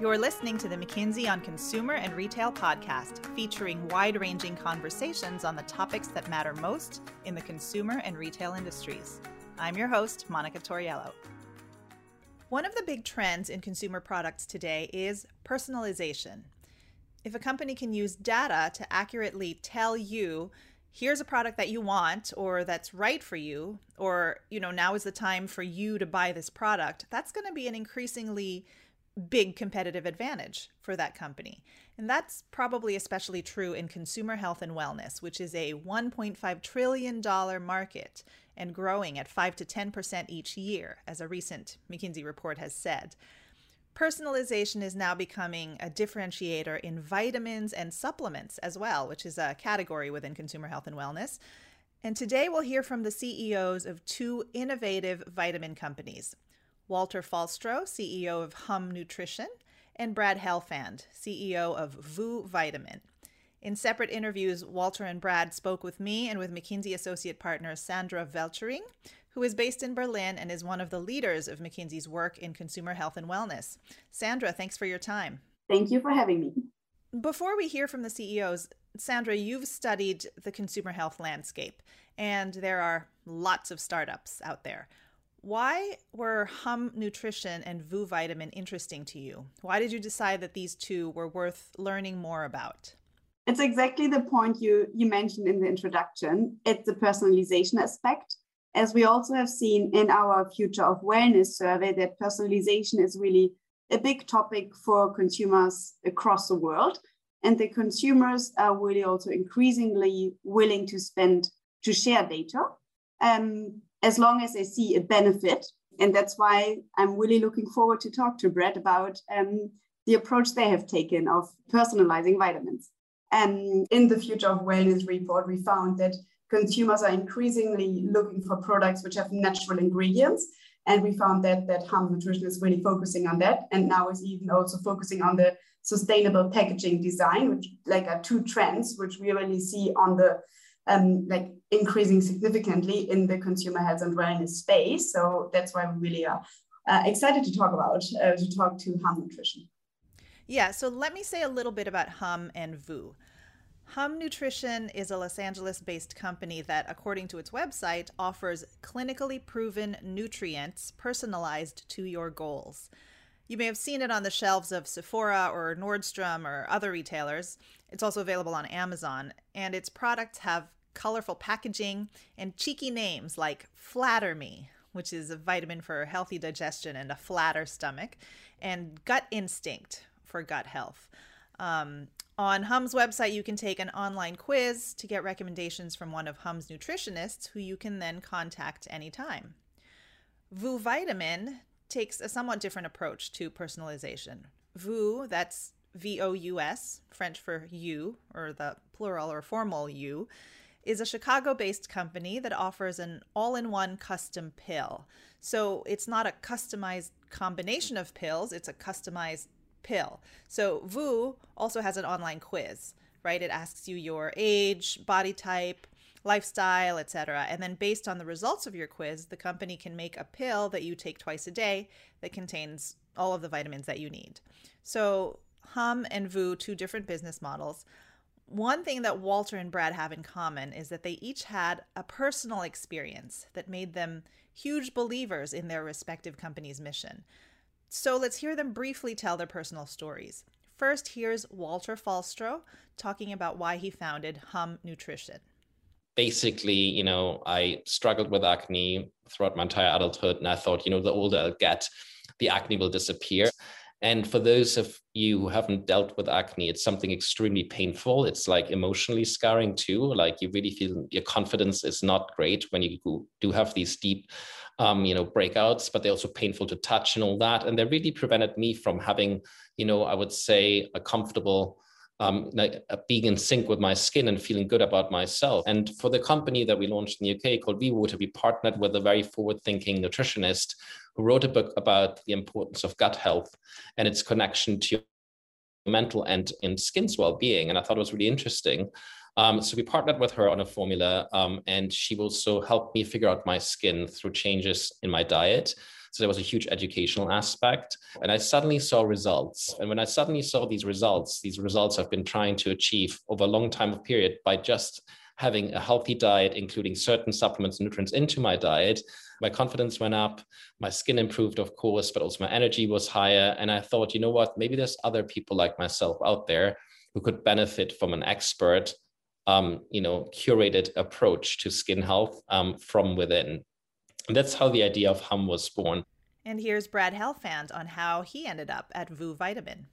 You're listening to the McKinsey on Consumer and Retail podcast, featuring wide ranging conversations on the topics that matter most in the consumer and retail industries. I'm your host, Monica Toriello. One of the big trends in consumer products today is personalization. If a company can use data to accurately tell you, here's a product that you want or that's right for you, or, you know, now is the time for you to buy this product, that's going to be an increasingly big competitive advantage for that company. And that's probably especially true in consumer health and wellness, which is a $1.5 trillion market and growing at 5 to 10% each year, as a recent McKinsey report has said. Personalization is now becoming a differentiator in vitamins and supplements as well, which is a category within consumer health and wellness. And today we'll hear from the CEOs of two innovative vitamin companies Walter Faulstroh, CEO of Hum Nutrition, and Brad Helfand, CEO of Vous Vitamin. In separate interviews, Walter and Brad spoke with me and with McKinsey associate partner Sandra Veltering, who is based in Berlin and is one of the leaders of McKinsey's work in consumer health and wellness. Sandra, thanks for your time. Thank you for having me. Before we hear from the CEOs, Sandra, you've studied the consumer health landscape, and there are lots of startups out there. Why were Hum Nutrition and Vous Vitamin interesting to you? Why did you decide that these two were worth learning more about? It's exactly the point you, you mentioned in the introduction. It's the personalization aspect. As we also have seen in our Future of Wellness survey, that personalization is really a big topic for consumers across the world. And the consumers are really also increasingly willing to spend to share data. Um, as long as they see a benefit. And that's why I'm really looking forward to talk to Brett about um, the approach they have taken of personalizing vitamins. And in the Future of Wellness report, we found that consumers are increasingly looking for products which have natural ingredients. And we found that that Hum Nutrition is really focusing on that, and now is even also focusing on the sustainable packaging design, which like are two trends which we really see on the um, like increasing significantly in the consumer health and wellness space. So that's why we really are uh, excited to talk about, uh, to talk to Hum Nutrition. Yeah, so let me say a little bit about Hum and Vous. Hum Nutrition is a Los Angeles based company that, according to its website, offers clinically proven nutrients personalized to your goals. You may have seen it on the shelves of Sephora or Nordstrom or other retailers. It's also available on Amazon, and its products have colorful packaging, and cheeky names like Flatter Me, which is a vitamin for healthy digestion and a flatter stomach, and Gut Instinct for gut health. Um, on Hum's website, you can take an online quiz to get recommendations from one of Hum's nutritionists who you can then contact anytime. Vous Vitamin takes a somewhat different approach to personalization. Vous, that's V O U S, French for you, or the plural or formal you, is a Chicago based company that offers an all in one custom pill. So it's not a customized combination of pills, it's a customized pill. So Vous also has an online quiz, right? It asks you your age, body type, lifestyle, etc. And then based on the results of your quiz, the company can make a pill that you take twice a day that contains all of the vitamins that you need. So Hum and Vous, two different business models, one thing that Walter and Brad have in common is that they each had a personal experience that made them huge believers in their respective company's mission. So let's hear them briefly tell their personal stories. First, here's Walter Faulstroh talking about why he founded Hum Nutrition. Basically, you know, I struggled with acne throughout my entire adulthood, and I thought, you know, the older I'll get, the acne will disappear. And for those of you who haven't dealt with acne, it's something extremely painful. It's like emotionally scarring too. Like you really feel your confidence is not great when you do have these deep, um, you know, breakouts, but they're also painful to touch and all that. And they really prevented me from having, you know, I would say a comfortable um, like uh, being in sync with my skin and feeling good about myself. And for the company that we launched in the UK called VWater, we partnered with a very forward-thinking nutritionist who wrote a book about the importance of gut health and its connection to mental and in skin's well-being. And I thought it was really interesting Um, so we partnered with her on a formula, um, and she also helped me figure out my skin through changes in my diet. So there was a huge educational aspect. And I suddenly saw results. And when I suddenly saw these results, these results I've been trying to achieve over a long time of period by just having a healthy diet, including certain supplements and nutrients into my diet, my confidence went up, my skin improved, of course, but also my energy was higher. And I thought, you know what, maybe there's other people like myself out there who could benefit from an expert, um, you know, curated approach to skin health um, from within. And that's how the idea of Hum was born. And here's Brad Helfand on how he ended up at Vous Vitamin.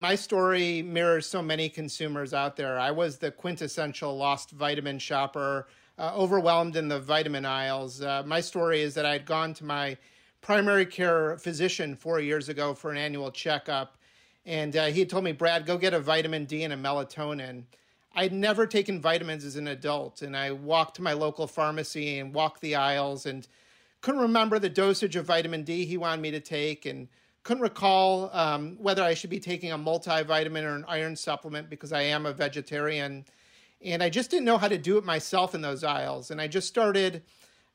My story mirrors so many consumers out there. I was the quintessential lost vitamin shopper, uh, overwhelmed in the vitamin aisles. Uh, my story is that I had gone to my primary care physician four years ago for an annual checkup, and uh, he told me, Brad, go get a vitamin D and a melatonin. I'd never taken vitamins as an adult, and I walked to my local pharmacy and walked the aisles and couldn't remember the dosage of vitamin D he wanted me to take, and couldn't recall um, whether I should be taking a multivitamin or an iron supplement because I am a vegetarian. And I just didn't know how to do it myself in those aisles. And I just started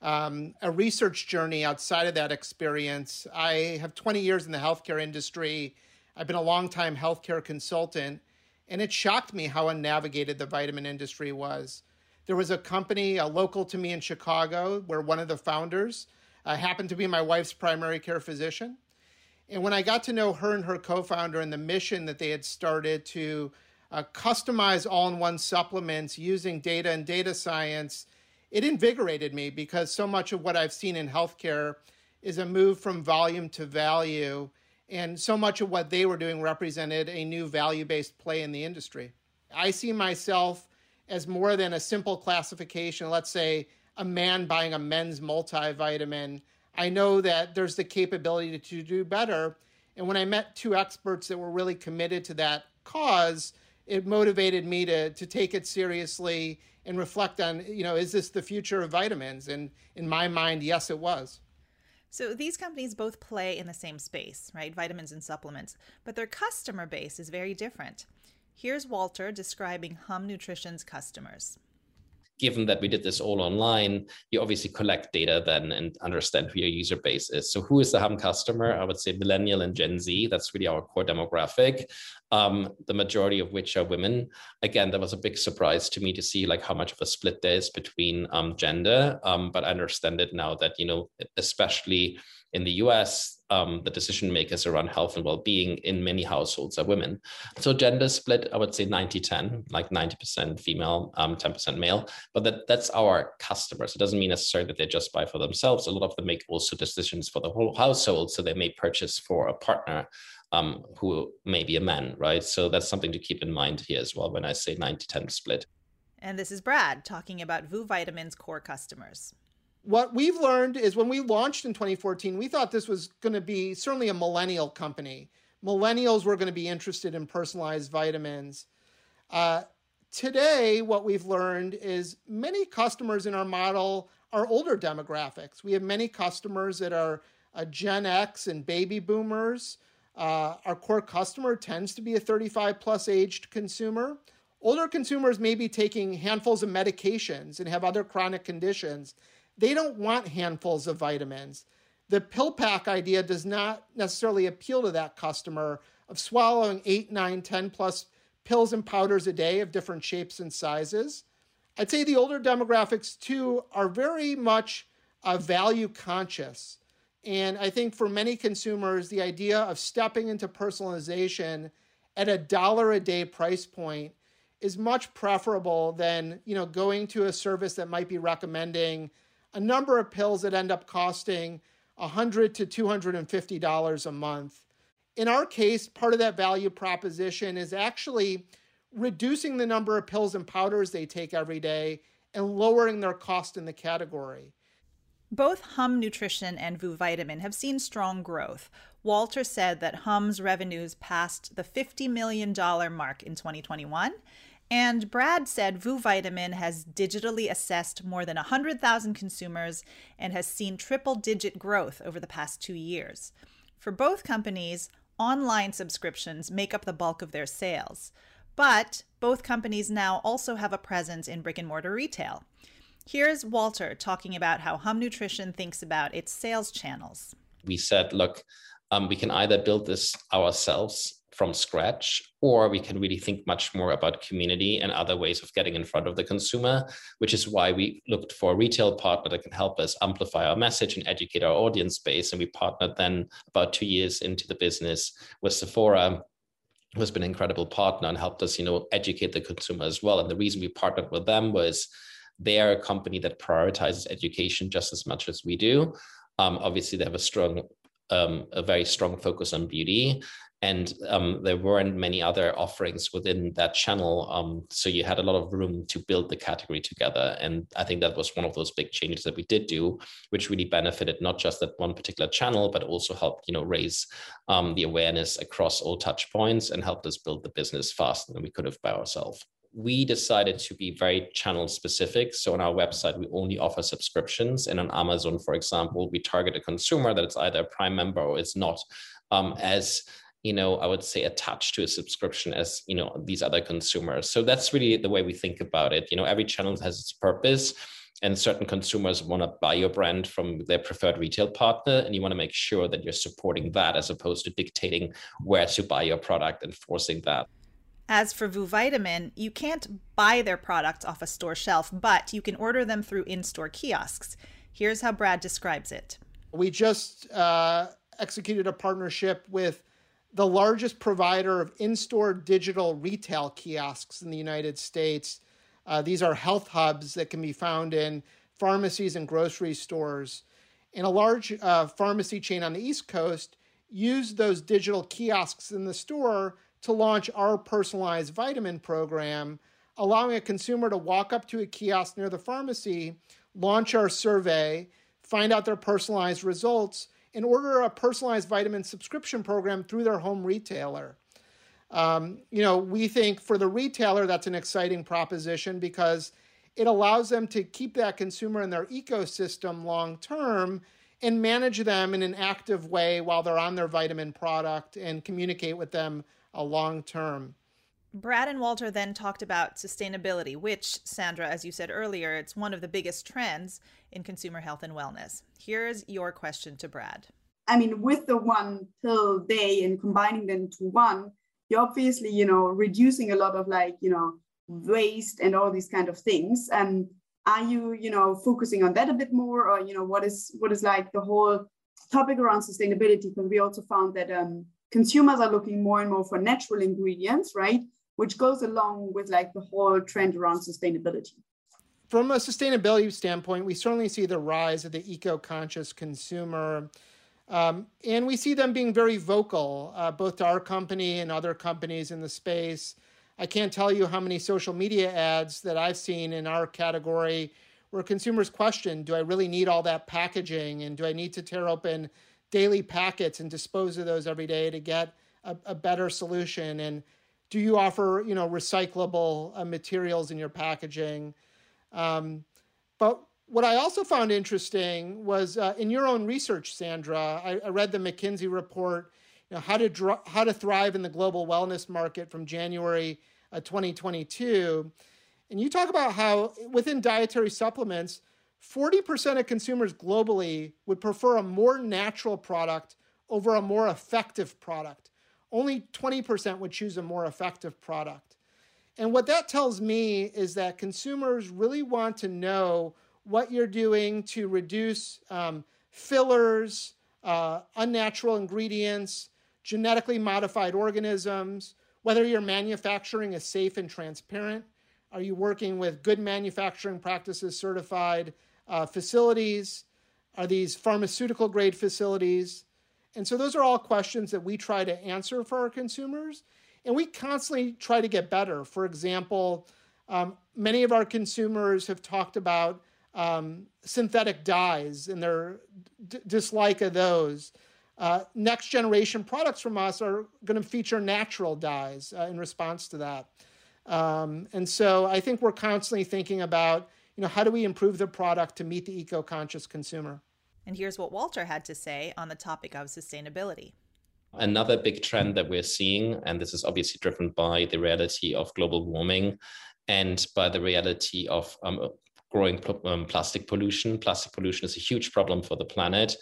um, a research journey outside of that experience. I have 20 years in the healthcare industry. I've been a long-time healthcare consultant. And it shocked me how unnavigated the vitamin industry was. There was a company, a local to me in Chicago, where one of the founders uh, happened to be my wife's primary care physician. And when I got to know her and her co founder and the mission that they had started to uh, customize all in one supplements using data and data science, it invigorated me because so much of what I've seen in healthcare is a move from volume to value. And so much of what they were doing represented a new value based play in the industry. I see myself as more than a simple classification, let's say a man buying a men's multivitamin I know that there's the capability to do better. And when I met two experts that were really committed to that cause, it motivated me to, to take it seriously and reflect on, you know, is this the future of vitamins? And in my mind, yes, it was. So these companies both play in the same space, right? Vitamins and supplements, but their customer base is very different. Here's Walter describing Hum Nutrition's customers given that we did this all online, you obviously collect data then and understand who your user base is. So who is the Hum customer? I would say millennial and Gen Z. That's really our core demographic. Um, the majority of which are women. Again, that was a big surprise to me to see like how much of a split there is between um, gender. Um, but I understand it now that you know, especially in the US, um, the decision makers around health and well-being in many households are women. So gender split, I would say 90-10, like 90% female, um, 10% male. But that, that's our customers. It doesn't mean necessarily that they just buy for themselves. A lot of them make also decisions for the whole household. So they may purchase for a partner um, who may be a man, right? So that's something to keep in mind here as well when I say 90-10 split. And this is Brad talking about Vous Vitamin's core customers what we've learned is when we launched in 2014, we thought this was going to be certainly a millennial company. Millennials were going to be interested in personalized vitamins. Uh, today, what we've learned is many customers in our model are older demographics. We have many customers that are uh, Gen X and baby boomers. Uh, our core customer tends to be a 35 plus aged consumer. Older consumers may be taking handfuls of medications and have other chronic conditions they don't want handfuls of vitamins. The pill pack idea does not necessarily appeal to that customer of swallowing eight, nine, 10 plus pills and powders a day of different shapes and sizes. I'd say the older demographics too are very much uh, value conscious. And I think for many consumers, the idea of stepping into personalization at a dollar a day price point is much preferable than you know going to a service that might be recommending a number of pills that end up costing 100 to $250 a month. In our case, part of that value proposition is actually reducing the number of pills and powders they take every day and lowering their cost in the category. Both Hum Nutrition and Vous Vitamin have seen strong growth. Walter said that Hum's revenues passed the $50 million mark in 2021 and Brad said Vous Vitamin has digitally assessed more than 100,000 consumers and has seen triple digit growth over the past two years. For both companies, online subscriptions make up the bulk of their sales. But both companies now also have a presence in brick and mortar retail. Here's Walter talking about how Hum Nutrition thinks about its sales channels. We said, look, um, we can either build this ourselves from scratch, or we can really think much more about community and other ways of getting in front of the consumer, which is why we looked for a retail partner that can help us amplify our message and educate our audience base. And we partnered then about two years into the business with Sephora, who has been an incredible partner and helped us, you know, educate the consumer as well. And the reason we partnered with them was they're a company that prioritizes education just as much as we do. Um, obviously, they have a strong um, a very strong focus on beauty and um, there weren't many other offerings within that channel um, so you had a lot of room to build the category together and i think that was one of those big changes that we did do which really benefited not just that one particular channel but also helped you know raise um, the awareness across all touch points and helped us build the business faster than we could have by ourselves we decided to be very channel specific. So on our website, we only offer subscriptions. And on Amazon, for example, we target a consumer that is either a Prime member or it's not um, as you know i would say attached to a subscription as you know these other consumers so that's really the way we think about it you know every channel has its purpose and certain consumers want to buy your brand from their preferred retail partner and you want to make sure that you're supporting that as opposed to dictating where to buy your product and forcing that as for Vous Vitamin, you can't buy their products off a store shelf, but you can order them through in store kiosks. Here's how Brad describes it. We just uh, executed a partnership with the largest provider of in store digital retail kiosks in the United States. Uh, these are health hubs that can be found in pharmacies and grocery stores. And a large uh, pharmacy chain on the East Coast used those digital kiosks in the store to launch our personalized vitamin program, allowing a consumer to walk up to a kiosk near the pharmacy, launch our survey, find out their personalized results, and order a personalized vitamin subscription program through their home retailer. Um, you know, we think for the retailer, that's an exciting proposition because it allows them to keep that consumer in their ecosystem long term and manage them in an active way while they're on their vitamin product and communicate with them a long term. Brad and Walter then talked about sustainability, which, Sandra, as you said earlier, it's one of the biggest trends in consumer health and wellness. Here's your question to Brad. I mean, with the one pill day and combining them to one, you're obviously, you know, reducing a lot of like, you know, waste and all these kind of things. And are you, you know, focusing on that a bit more, or you know, what is what is like the whole topic around sustainability? Because we also found that um, consumers are looking more and more for natural ingredients, right? Which goes along with like the whole trend around sustainability. From a sustainability standpoint, we certainly see the rise of the eco-conscious consumer. Um, and we see them being very vocal, uh, both to our company and other companies in the space. I can't tell you how many social media ads that I've seen in our category where consumers question Do I really need all that packaging? And do I need to tear open daily packets and dispose of those every day to get a, a better solution? And do you offer, you know, recyclable uh, materials in your packaging? Um, but what I also found interesting was uh, in your own research, Sandra. I, I read the McKinsey report, you know, how to dr- how to thrive in the global wellness market from January uh, 2022, and you talk about how within dietary supplements 40% of consumers globally would prefer a more natural product over a more effective product. Only 20% would choose a more effective product. And what that tells me is that consumers really want to know what you're doing to reduce um, fillers, uh, unnatural ingredients, genetically modified organisms, whether your manufacturing is safe and transparent. Are you working with good manufacturing practices certified uh, facilities? Are these pharmaceutical grade facilities? And so those are all questions that we try to answer for our consumers. And we constantly try to get better. For example, um, many of our consumers have talked about um, synthetic dyes and their d- dislike of those. Uh, next generation products from us are going to feature natural dyes uh, in response to that. Um, and so I think we're constantly thinking about you know, how do we improve the product to meet the eco-conscious consumer? And here's what Walter had to say on the topic of sustainability. Another big trend that we're seeing, and this is obviously driven by the reality of global warming and by the reality of um, growing um, plastic pollution. Plastic pollution is a huge problem for the planet.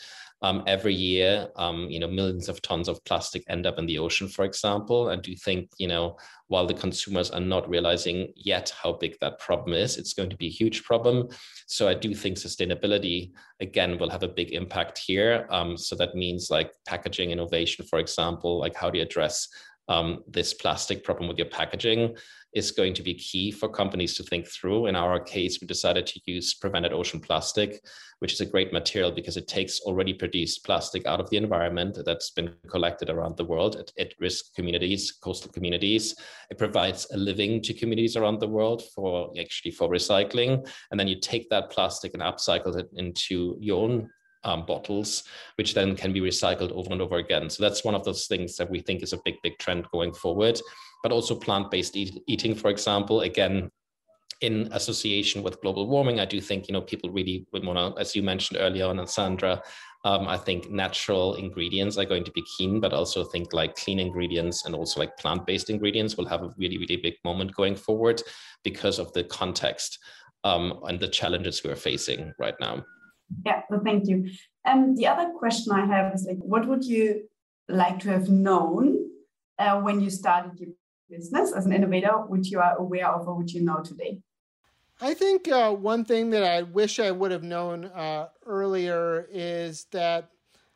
Um, every year, um, you know, millions of tons of plastic end up in the ocean, for example. And do you think, you know, while the consumers are not realizing yet how big that problem is, it's going to be a huge problem. So I do think sustainability, again, will have a big impact here. Um, so that means like packaging innovation, for example, like how do you address um, this plastic problem with your packaging is going to be key for companies to think through. In our case, we decided to use prevented ocean plastic, which is a great material because it takes already produced plastic out of the environment that's been collected around the world at, at risk communities, coastal communities. It provides a living to communities around the world for actually for recycling. And then you take that plastic and upcycle it into your own um, bottles, which then can be recycled over and over again. So that's one of those things that we think is a big, big trend going forward but also plant-based eat- eating, for example. Again, in association with global warming, I do think you know people really would want to, as you mentioned earlier on, and Sandra, um, I think natural ingredients are going to be keen, but also think like clean ingredients and also like plant-based ingredients will have a really, really big moment going forward because of the context um, and the challenges we're facing right now. Yeah, well, thank you. And um, the other question I have is like, what would you like to have known uh, when you started your business as an innovator, which you are aware of or which you know today? I think uh, one thing that I wish I would have known uh, earlier is that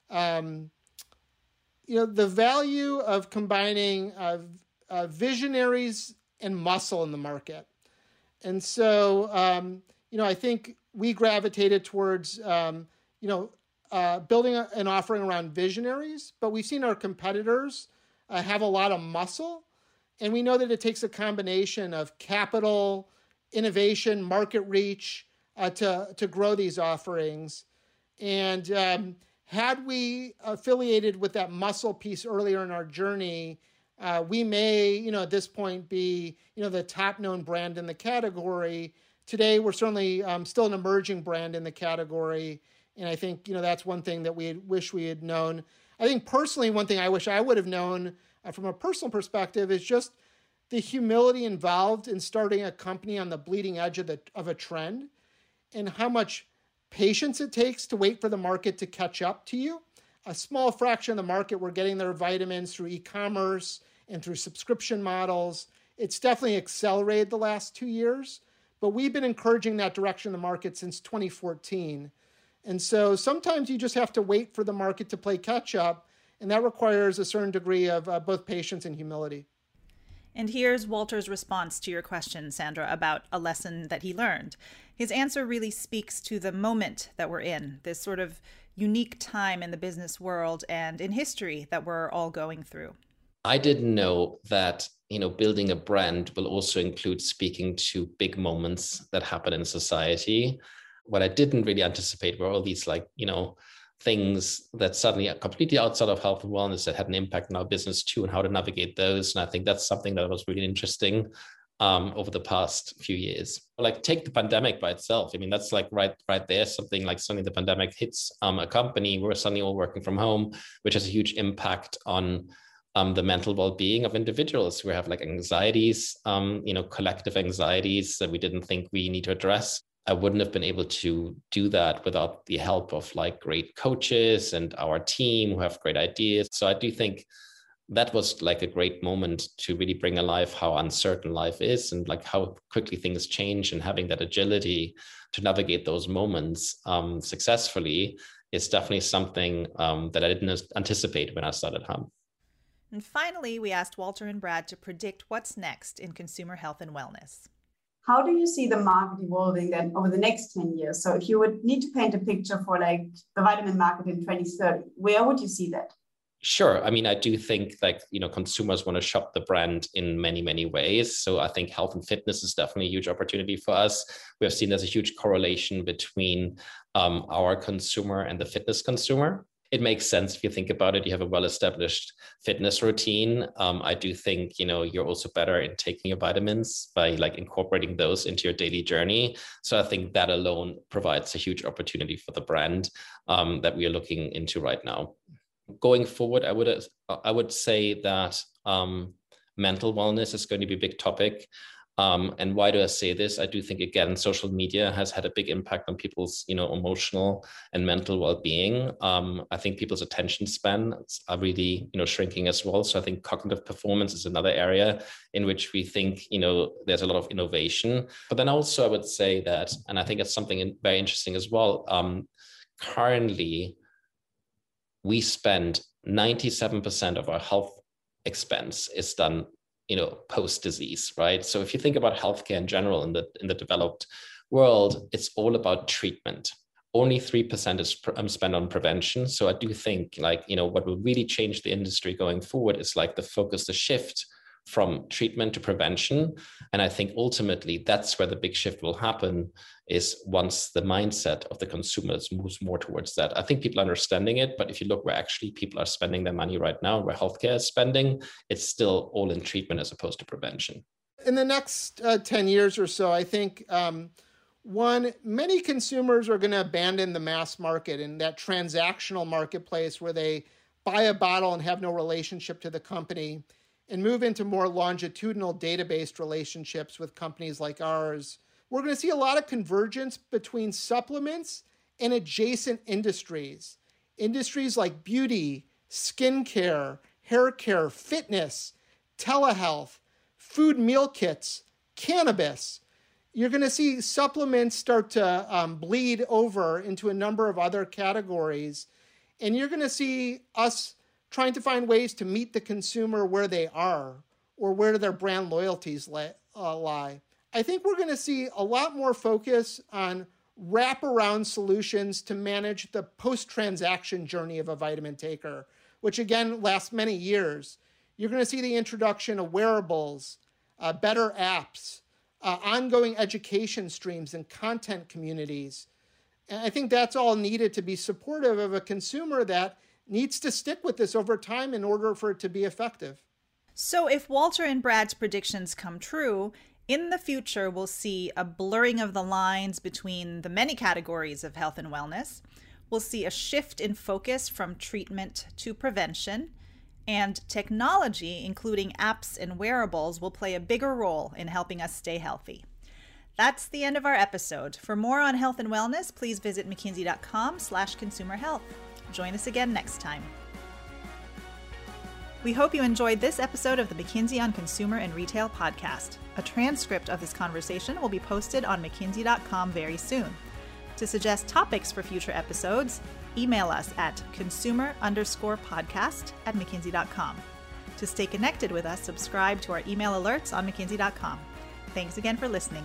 um, you know the value of combining uh visionaries and muscle in the market, and so um, you know I think we gravitated towards um, you know uh, building a, an offering around visionaries, but we've seen our competitors uh, have a lot of muscle and we know that it takes a combination of capital, innovation, market reach uh, to, to grow these offerings. And um, had we affiliated with that muscle piece earlier in our journey, uh, we may, you know, at this point be, you know, the top known brand in the category. Today, we're certainly um, still an emerging brand in the category. And I think, you know, that's one thing that we wish we had known. I think personally, one thing I wish I would have known uh, from a personal perspective is just the humility involved in starting a company on the bleeding edge of, the, of a trend and how much patience it takes to wait for the market to catch up to you. A small fraction of the market were getting their vitamins through e commerce and through subscription models. It's definitely accelerated the last two years, but we've been encouraging that direction in the market since 2014. And so sometimes you just have to wait for the market to play catch up and that requires a certain degree of uh, both patience and humility. And here's Walter's response to your question, Sandra, about a lesson that he learned. His answer really speaks to the moment that we're in, this sort of unique time in the business world and in history that we're all going through. I didn't know that you know building a brand will also include speaking to big moments that happen in society. What I didn't really anticipate were all these like you know things that suddenly are completely outside of health and wellness that had an impact on our business too and how to navigate those. And i think that's something that was really interesting um, over the past few years. Like take the pandemic by itself. I mean that's like right right there something like suddenly the pandemic hits um, a company. We're suddenly all working from home which has a huge impact on um, the mental well-being of individuals who have like anxieties um, you know collective anxieties that we didn't think we need to address I wouldn't have been able to do that without the help of like great coaches and our team who have great ideas. So I do think that was like a great moment to really bring alive how uncertain life is and like how quickly things change and having that agility to navigate those moments um, successfully is definitely something um, that I didn't anticipate when I started Hum. And finally, we asked Walter and Brad to predict what's next in consumer health and wellness. How do you see the market evolving then over the next 10 years? So if you would need to paint a picture for like the vitamin market in 2030, where would you see that? Sure. I mean, I do think like, you know, consumers want to shop the brand in many, many ways. So I think health and fitness is definitely a huge opportunity for us. We have seen there's a huge correlation between um, our consumer and the fitness consumer it makes sense if you think about it. You have a well-established fitness routine. Um, I do think you know you're also better in taking your vitamins by like incorporating those into your daily journey. So I think that alone provides a huge opportunity for the brand um, that we are looking into right now. going forward, I would I would say that um, mental wellness is going to be a big topic. Um, and why do I say this? I do think again, social media has had a big impact on people's, you know, emotional and mental well-being. Um, I think people's attention span are really, you know, shrinking as well. So I think cognitive performance is another area in which we think, you know, there's a lot of innovation. But then also I would say that, and I think it's something very interesting as well. Um, currently, we spend 97% of our health expense is done you know post disease right? So if you think about healthcare in general in the in the developed world it's all about treatment. Only 3% is um, spent on prevention. So i do think like you know what will really change the industry going forward is like the focus the shift from treatment to prevention. And i think ultimately that's where the big shift will happen is once the mindset of the consumers moves more towards that. I think people are understanding it but if you look where actually people are spending their money right now where healthcare is spending it's still all in treatment as opposed to prevention. In the next uh, 10 years or so i think um, one many consumers are going to abandon the mass market and that transactional marketplace where they buy a bottle and have no relationship to the company and move into more longitudinal data-based relationships with companies like ours, we're going to see a lot of convergence between supplements and adjacent industries. Industries like beauty, skincare, hair care, fitness, telehealth, food meal kits, cannabis. You're going to see supplements start to um, bleed over into a number of other categories. And you're going to see us trying to find ways to meet the consumer where they are or where their brand loyalties uh, lie. I think we're going to see a lot more focus on wraparound solutions to manage the post transaction journey of a vitamin taker, which again lasts many years. You're going to see the introduction of wearables, uh, better apps, uh, ongoing education streams, and content communities. And I think that's all needed to be supportive of a consumer that needs to stick with this over time in order for it to be effective. So, if Walter and Brad's predictions come true, in the future, we'll see a blurring of the lines between the many categories of health and wellness. We'll see a shift in focus from treatment to prevention. And technology, including apps and wearables, will play a bigger role in helping us stay healthy. That's the end of our episode. For more on health and wellness, please visit mckinsey.com slash consumer health. Join us again next time. We hope you enjoyed this episode of the McKinsey on Consumer and Retail podcast. A transcript of this conversation will be posted on mckinsey.com very soon. To suggest topics for future episodes, email us at consumer underscore podcast at mckinsey.com. To stay connected with us, subscribe to our email alerts on mckinsey.com. Thanks again for listening.